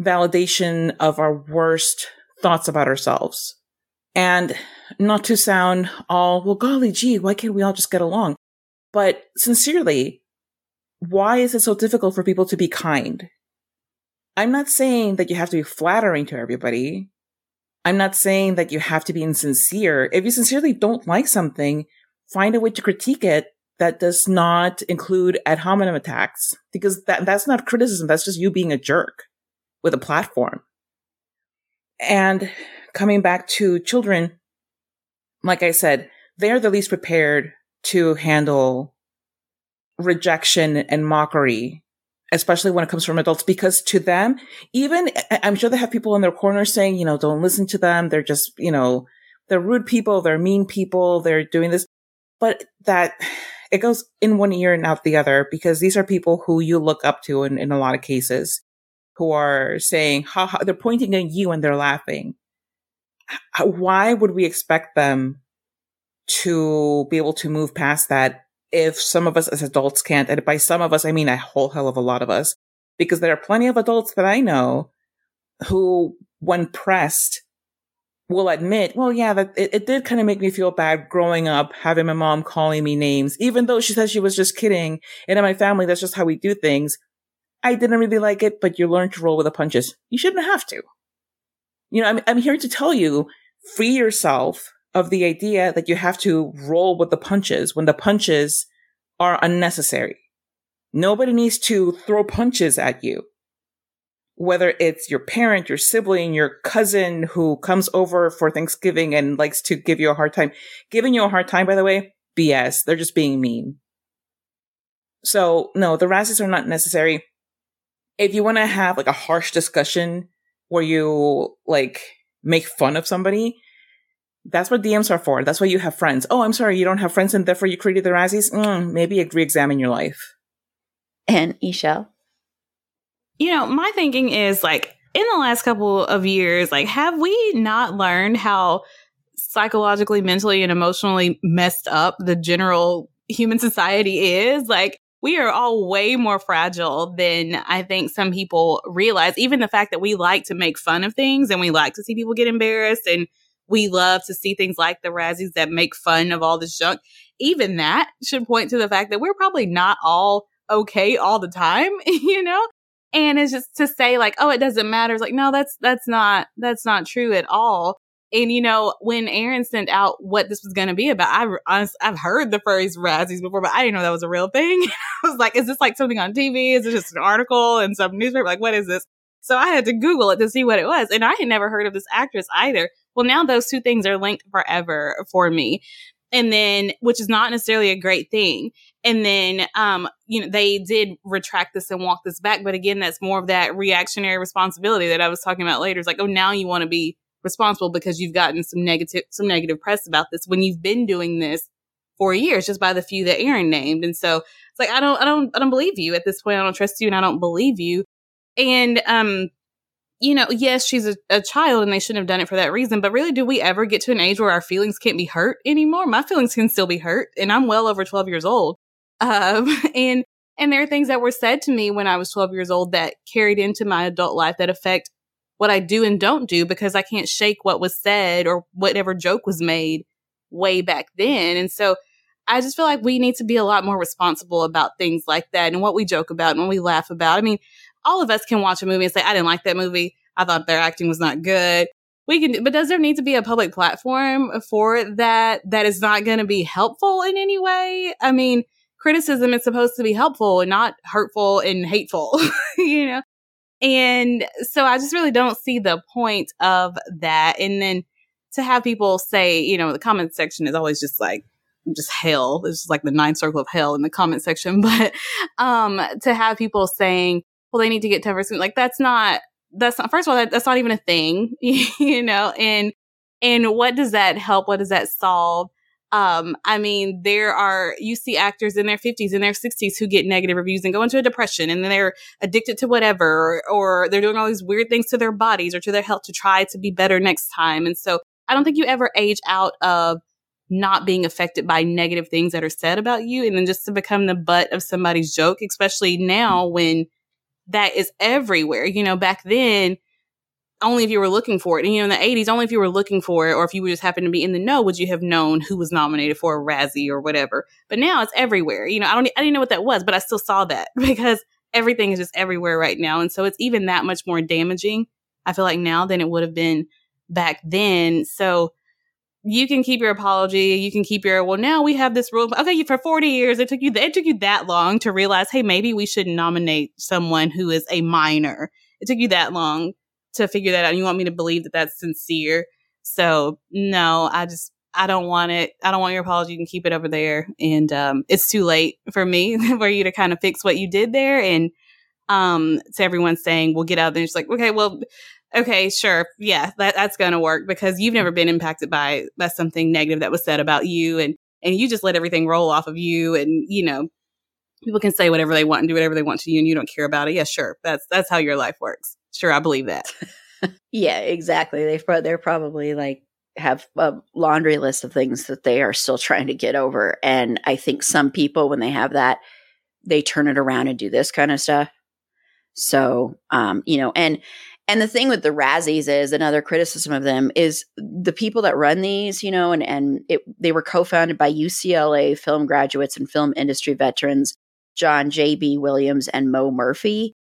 validation of our worst thoughts about ourselves. And not to sound all, well, golly gee, why can't we all just get along? But sincerely, why is it so difficult for people to be kind? I'm not saying that you have to be flattering to everybody. I'm not saying that you have to be insincere. If you sincerely don't like something, find a way to critique it that does not include ad hominem attacks because that, that's not criticism. That's just you being a jerk with a platform. And coming back to children, like I said, they're the least prepared to handle rejection and mockery, especially when it comes from adults, because to them, even I'm sure they have people in their corner saying, you know, don't listen to them. They're just, you know, they're rude people. They're mean people. They're doing this, but that it goes in one ear and out the other because these are people who you look up to in, in a lot of cases who are saying, ha ha, they're pointing at you and they're laughing. Why would we expect them to be able to move past that if some of us as adults can't? And by some of us, I mean a whole hell of a lot of us, because there are plenty of adults that I know who, when pressed, will admit, well, yeah, that it, it did kind of make me feel bad growing up, having my mom calling me names, even though she said she was just kidding. And in my family, that's just how we do things. I didn't really like it, but you learn to roll with the punches. You shouldn't have to. You know, I'm, I'm here to tell you, free yourself of the idea that you have to roll with the punches when the punches are unnecessary. Nobody needs to throw punches at you. Whether it's your parent, your sibling, your cousin who comes over for Thanksgiving and likes to give you a hard time. Giving you a hard time, by the way, BS. They're just being mean. So no, the Razzies are not necessary if you want to have like a harsh discussion where you like make fun of somebody, that's what DMs are for. That's why you have friends. Oh, I'm sorry, you don't have friends and therefore you created the Razzies? Mm, maybe re-examine your life. And E'Shel? You know, my thinking is like in the last couple of years, like have we not learned how psychologically, mentally, and emotionally messed up the general human society is? Like we are all way more fragile than I think some people realize. Even the fact that we like to make fun of things and we like to see people get embarrassed and we love to see things like the Razzies that make fun of all this junk. Even that should point to the fact that we're probably not all okay all the time, *laughs* you know? And it's just to say like, oh, it doesn't matter. It's like, no, that's, that's not, that's not true at all. And you know, when Erin sent out what this was going to be about, I I've heard the phrase Razzies before, but I didn't know that was a real thing. *laughs* I was like, is this like something on TV? Is it just an article in some newspaper? Like, what is this? So I had to Google it to see what it was. And I had never heard of this actress either. Well, now those two things are linked forever for me. And then, which is not necessarily a great thing. And then, um, you know, they did retract this and walk this back. But again, that's more of that reactionary responsibility that I was talking about later. It's like, oh, now you want to be responsible because you've gotten some negative some negative press about this when you've been doing this for years just by the few that Erin named. And so it's like I don't I don't I don't believe you at this point. I don't trust you and I don't believe you. And um you know, yes, she's a, a, child and they shouldn't have done it for that reason, but really, do we ever get to an age where our feelings can't be hurt anymore? My feelings can still be hurt, and I'm well over 12 years old. Um, *laughs* and, and there are things that were said to me when I was 12 years old that carried into my adult life that affect what I do and don't do because I can't shake what was said or whatever joke was made way back then. And so I just feel like we need to be a lot more responsible about things like that and what we joke about and what we laugh about. I mean, all of us can watch a movie and say, I didn't like that movie. I thought their acting was not good. We can, but does there need to be a public platform for that that is not going to be helpful in any way? I mean, criticism is supposed to be helpful and not hurtful and hateful, *laughs* you know? And so I just really don't see the point of that. And then to have people say, you know, the comment section is always just like, just hell. It's just like the ninth circle of hell in the comment section. *laughs* But um to have people saying, well, they need to get 10%, like that's not, that's not, first of all, that, that's not even a thing, *laughs* you know, and And what does that help? What does that solve? Um, I mean, there are, you see actors in their 50s and their 60s who get negative reviews and go into a depression and then they're addicted to whatever, or, or they're doing all these weird things to their bodies or to their health to try to be better next time. And so I don't think you ever age out of not being affected by negative things that are said about you and then just to become the butt of somebody's joke, especially now when that is everywhere. You know, back then, only if you were looking for it. And, you know, in the 80s, only if you were looking for it or if you just happened to be in the know would you have known who was nominated for a Razzie or whatever. But now it's everywhere. You know, I don't, I didn't know what that was, but I still saw that *laughs* because everything is just everywhere right now. And so it's even that much more damaging, I feel like now than it would have been back then. So you can keep your apology. You can keep your, well, now we have this rule. Okay, for 40 years, it took you, it took you that long to realize, hey, maybe we should nominate someone who is a minor. It took you that long to figure that out. You want me to believe that that's sincere. So no, I just, I don't want it. I don't want your apology. You can keep it over there. And, um, it's too late for me *laughs* for you to kind of fix what you did there. And, um, to everyone saying, we'll get out there. It's like, okay, well, okay, sure. Yeah, that, that's going to work because you've never been impacted by, by something negative that was said about you. And, and you just let everything roll off of you. And, you know, people can say whatever they want and do whatever they want to you and you don't care about it. Yeah, sure. That's, that's how your life works. Sure, I believe that. *laughs* yeah, exactly. They've they're probably like have a laundry list of things that they are still trying to get over. And I think some people, when they have that, they turn it around and do this kind of stuff. So, um, you know, and and the thing with the Razzies is another criticism of them is the people that run these, you know, and and it, they were co-founded by UCLA film graduates and film industry veterans John J.B. Williams and Mo Murphy.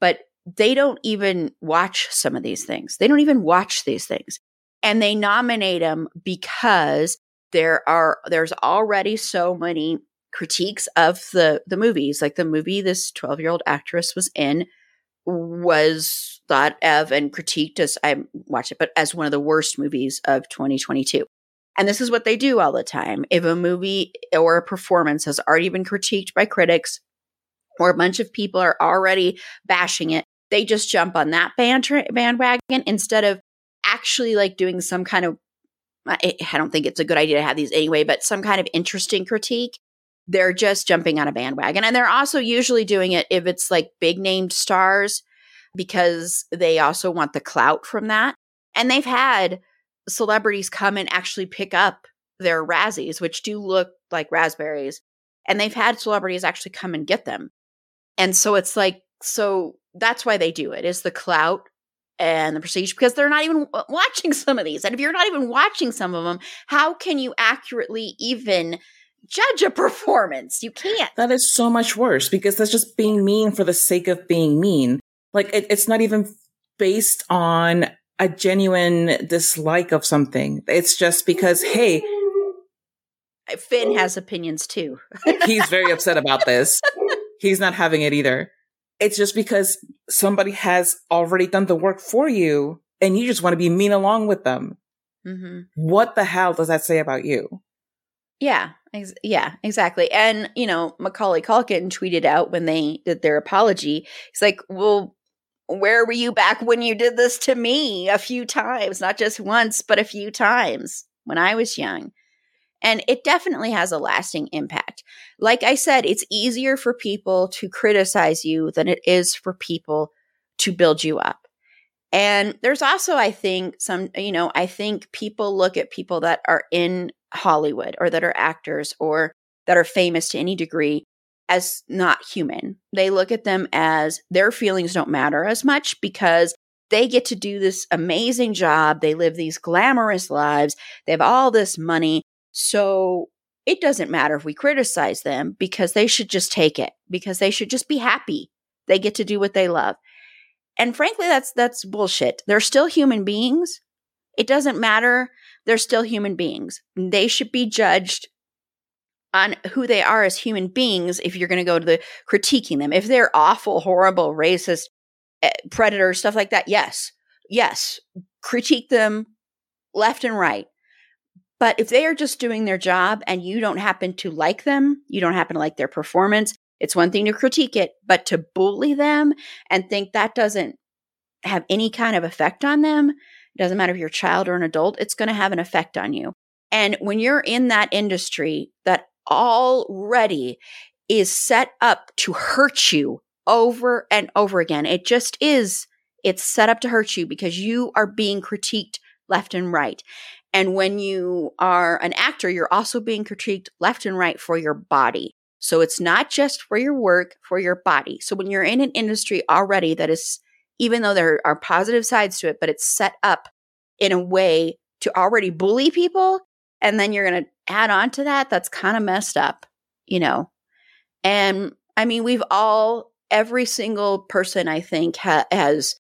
But they don't even watch some of these things. They don't even watch these things. And they nominate them because there are there's already so many critiques of the the movies. Like the movie this 12-year-old actress was in was thought of and critiqued as I watched it, but as one of the worst movies of 2022. And this is what they do all the time. If a movie or a performance has already been critiqued by critics, or a bunch of people are already bashing it, they just jump on that bandwagon instead of actually like doing some kind of I don't think it's a good idea to have these anyway, but some kind of interesting critique. They're just jumping on a bandwagon. And they're also usually doing it if it's like big named stars because they also want the clout from that. And they've had celebrities come and actually pick up their Razzies, which do look like raspberries. And they've had celebrities actually come and get them. And so it's like, so that's why they do it is the clout and the prestige because they're not even watching some of these. And if you're not even watching some of them, how can you accurately even judge a performance? You can't. That is so much worse because that's just being mean for the sake of being mean. Like it, it's not even based on a genuine dislike of something. It's just because, hey, Finn has opinions too. *laughs* he's very upset about this. He's not having it either. It's just because somebody has already done the work for you and you just want to be mean along with them. Mm-hmm. What the hell does that say about you? Yeah, ex- yeah, exactly. And, you know, Macaulay Culkin tweeted out when they did their apology, he's like, well, where were you back when you did this to me a few times? Not just once, but a few times when I was young. And it definitely has a lasting impact. Like I said, it's easier for people to criticize you than it is for people to build you up. And there's also, I think, some, you know, I think people look at people that are in Hollywood or that are actors or that are famous to any degree as not human. They look at them as their feelings don't matter as much because they get to do this amazing job. They live these glamorous lives. They have all this money. So it doesn't matter if we criticize them because they should just take it because they should just be happy. They get to do what they love. And frankly, that's that's bullshit. They're still human beings. It doesn't matter. They're still human beings. They should be judged on who they are as human beings if you're going to go to the critiquing them. If they're awful, horrible, racist, eh, predators, stuff like that, yes. Yes. Critique them left and right. But if they are just doing their job and you don't happen to like them, you don't happen to like their performance, it's one thing to critique it, but to bully them and think that doesn't have any kind of effect on them, It doesn't matter if you're a child or an adult, it's going to have an effect on you. And when you're in that industry that already is set up to hurt you over and over again, it just is. It's set up to hurt you because you are being critiqued left and right. And when you are an actor, you're also being critiqued left and right for your body. So it's not just for your work, for your body. So when you're in an industry already that is, even though there are positive sides to it, but it's set up in a way to already bully people, and then you're going to add on to that, that's kind of messed up, you know? And I mean, we've all, every single person I think ha- has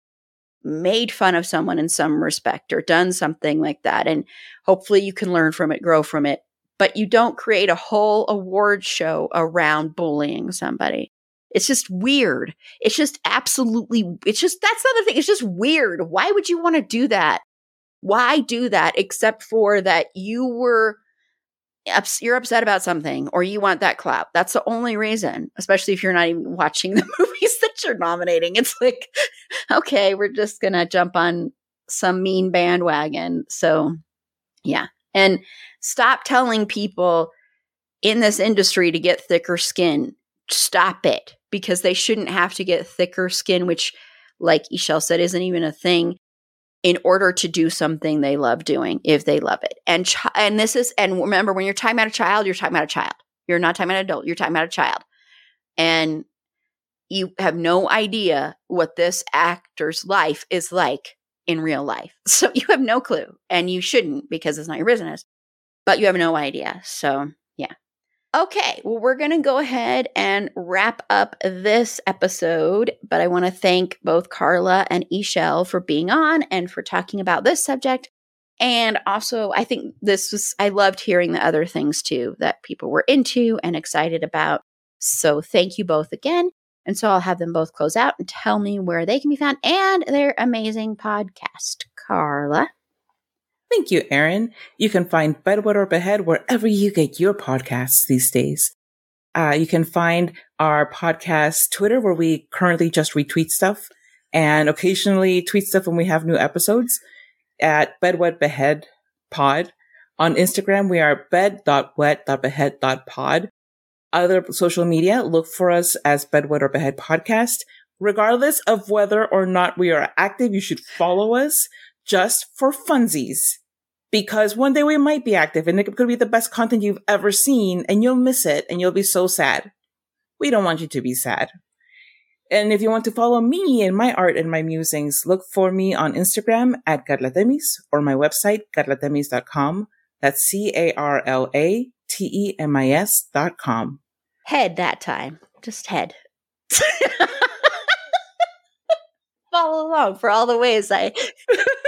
made fun of someone in some respect or done something like that. And hopefully you can learn from it, grow from it. But you don't create a whole award show around bullying somebody. It's just weird. It's just absolutely, it's just, that's not the thing. It's just weird. Why would you want to do that? Why do that except for that you were you're upset about something or you want that clout. That's the only reason, especially if you're not even watching *laughs* the movies that you're nominating. It's like, *laughs* okay, we're just going to jump on some mean bandwagon. So, yeah. And stop telling people in this industry to get thicker skin. Stop it because they shouldn't have to get thicker skin, which, like E'Shel said, isn't even a thing in order to do something they love doing if they love it. And and this is and remember when you're talking about a child, you're talking about a child. You're not talking about an adult, you're talking about a child. And you have no idea what this actor's life is like in real life. *laughs* So you have no clue and you shouldn't because it's not your business. But you have no idea. So Okay, well, we're going to go ahead and wrap up this episode, but I want to thank both Carla and E'Shel for being on and for talking about this subject. And also, I think this was, I loved hearing the other things too that people were into and excited about. So, thank you both again. And so, I'll have them both close out and tell me where they can be found and their amazing podcast. Carla. Thank you, Erin. You can find Bed, Wed, or Behead wherever you get your podcasts these days. Uh, you can find our podcast Twitter where we currently just retweet stuff and occasionally tweet stuff when we have new episodes at Bedwet Behead Pod. On Instagram, we are bed.wet.behead.pod. Other social media, look for us as Bed, Wed, or Behead Podcast. Regardless of whether or not we are active, you should follow us just for funsies because one day we might be active and it could be the best content you've ever seen and you'll miss it and you'll be so sad. We don't want you to be sad. And if you want to follow me and my art and my musings, look for me on Instagram at Carlatemis or my website, carlatemis.com. That's C-A-R-L-A-T-E-M-I-S dot com. Head that time. Just head. *laughs* follow along for all the ways I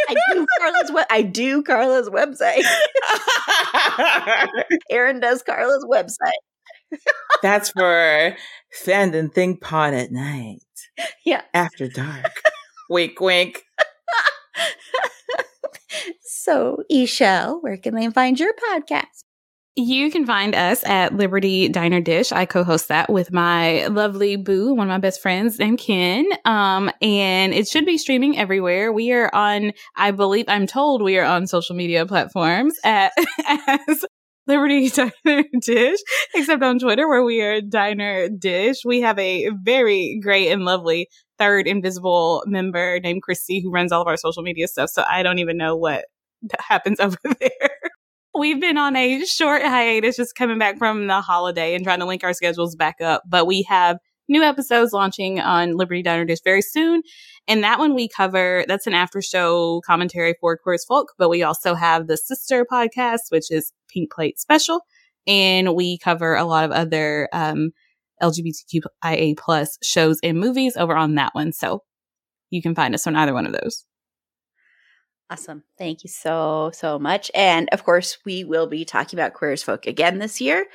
I do Carla's we- I do Carla's website. *laughs* Erin does Carla's website. That's for Fan and Think Pod at night. Yeah. After dark. wink wink. *laughs* so, E'Shel, where can they find your podcast? You can find us at Liberty Diner Dish. I co-host that with my lovely boo, one of my best friends named Ken. Um, and it should be streaming everywhere. We are on, I believe, I'm told we are on social media platforms at, *laughs* as Liberty Diner Dish, except on Twitter where we are Diner Dish. We have a very great and lovely third invisible member named Christy who runs all of our social media stuff. So I don't even know what happens *laughs* over there. We've been on a short hiatus, just coming back from the holiday and trying to link our schedules back up. But we have new episodes launching on Liberty Diner Dish very soon. And that one we cover, that's an after show commentary for Queer Folk. But we also have the sister podcast, which is Pink Plate Special. And we cover a lot of other um, LGBTQIA plus shows and movies over on that one. So you can find us on either one of those. Awesome. Thank you so, so much. And of course, we will be talking about Queer as Folk again this year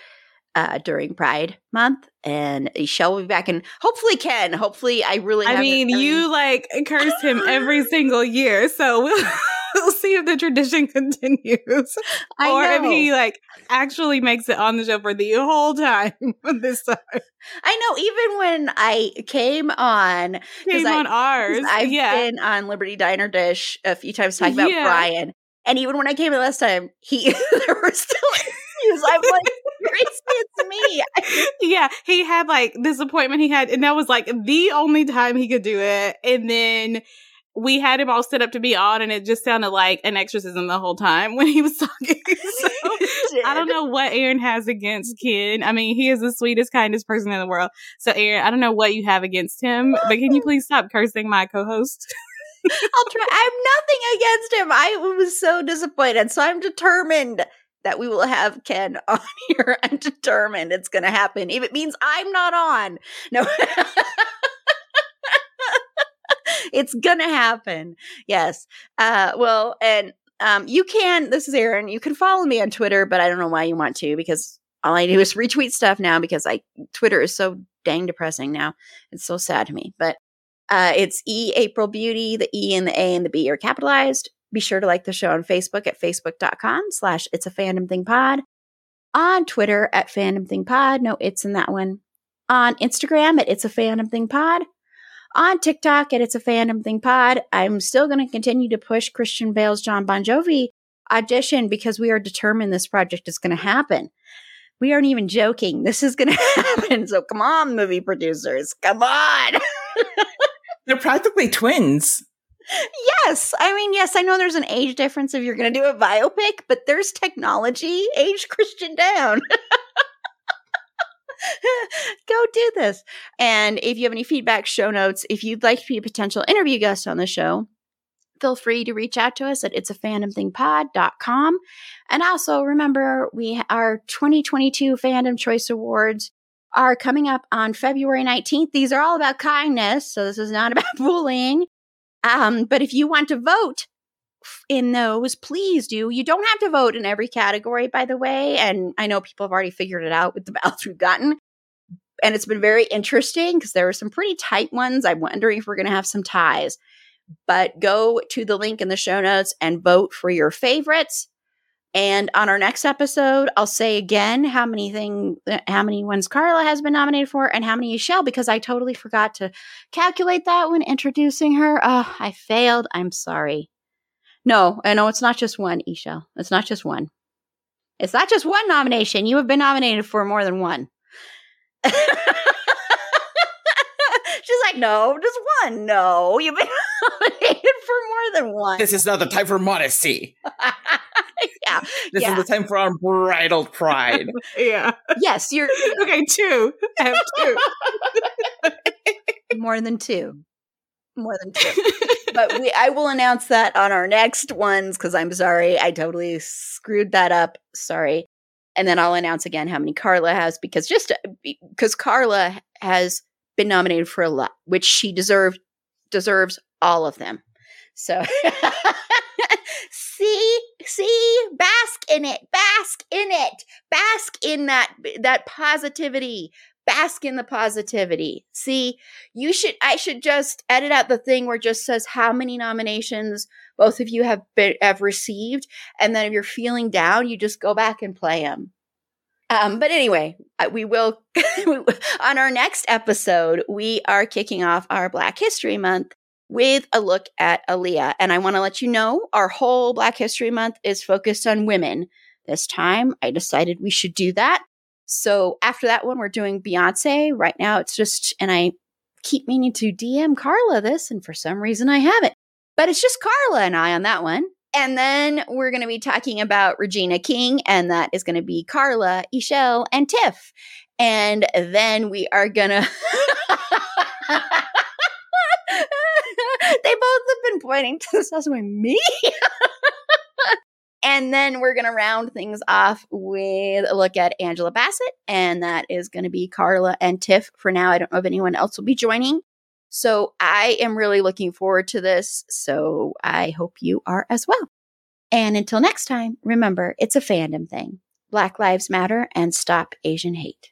uh, during Pride Month. And E'Shel will be back and hopefully Ken. Hopefully, I really I mean, you like curse him every *laughs* single year. So we'll *laughs* we'll see if the tradition *laughs* continues, I or if he like actually makes it on the show for the whole time *laughs* this time. I know. Even when I came on, Came I- on ours, I've yeah. been on Liberty Diner Dish a few times talking about Yeah. Brian, and even when I came in last time, he there were still interviews. I'm like, it's me. yeah, he had like this appointment he had, and that was like the only time he could do it. And then we had him all set up to be on, and it just sounded like an exorcism the whole time when he was talking. *laughs* so *laughs* I don't know what Erin has against Ken. I mean, he is the sweetest, kindest person in the world. So, Erin, I don't know what you have against him, but can you *laughs* please stop cursing my co-host? I'll try. I have nothing against him. I was so disappointed. So I'm determined that we will have Ken on here. I'm determined it's going to happen. If it means I'm not on, no. It's to happen. Yes. Uh, well, and um, you can, this is Erin, you can follow me on Twitter, but I don't know why you want to because all I do is retweet stuff now because I Twitter is so dang depressing now. It's so sad to me. But uh, it's E April Beauty. The E and the A and the B are capitalized. Be sure to like the show on Facebook at facebook.com slash it's a fandom thing pod. On Twitter at fandom thing pod. No, it's in that one. On Instagram at it's a fandom thing pod. On TikTok at it's a fandom thing pod. I'm still going to continue to push Christian Bale's John Bon Jovi audition because we are determined this project is going to happen. We aren't even joking. This is going *laughs* to happen. So come on, movie producers. Come on. *laughs* They're practically twins. Yes. I mean, yes, I know there's an age difference if you're going to do a biopic, but there's technology. Age Christian down. *laughs* *laughs* Go do this. And if you have any feedback, show notes, if you'd like to be a potential interview guest on the show, feel free to reach out to us at it's a fandom thing pod.com. And also remember, we our 2022 Fandom Choice Awards are coming up on February 19th. These are all about kindness, so this is not *laughs* about bullying. Um, but if you want to vote in those, please do. You don't have to vote in every category, by the way. And I know people have already figured it out with the *laughs* ballots we've gotten. And it's been very interesting because there are some pretty tight ones. I'm wondering if we're going to have some ties. But go to the link in the show notes and vote for your favorites. And on our next episode, I'll say again how many thing, uh, how many ones Carla has been nominated for, and how many Shell, because I totally forgot to calculate that when introducing her. Oh, I failed. I'm sorry. No, I know it's not just one, E'Shel. It's not just one. It's not just one nomination. You have been nominated for more than one. *laughs* She's like, no, just one. No, you've been *laughs* nominated for more than one. This is not the time for modesty. *laughs* yeah. This Yeah. is the time for unbridled pride. Yeah. Yes, you're Okay, two. I have two. more than two. More than two. *laughs* but we I will announce that on our next ones because I'm sorry. I totally screwed that up. Sorry. And then I'll announce again how many Carla has because just uh, because Carla has been nominated for a lot, which she deserved deserves all of them. So *laughs* see, see, bask in it, bask in it, bask in that that positivity, bask in the positivity. See, you should I should just edit out the thing where it just says how many nominations both of you have been, have received, and then if you're feeling down, you just go back and play them. Um, but anyway, we will *laughs* on our next episode. We are kicking off our Black History Month with a look at Aaliyah, and I want to let you know our whole Black History Month is focused on women. This time, I decided we should do that. So after that one, we're doing Beyonce. Right now, it's just, and I keep meaning to DM Carla this, and for some reason I haven't. But it's just Carla and I on that one. And then we're going to be talking about Regina King, and that is going to be Carla, E'Shel, and Tiff. And then we are going *laughs* to. they both have been pointing to this as me. *laughs* and then we're going to round things off with a look at Angela Bassett, and that is going to be Carla and Tiff for now. I don't know if anyone else will be joining. So I am really looking forward to this. So I hope you are as well. And until next time, remember it's a fandom thing. Black Lives Matter and stop Asian hate.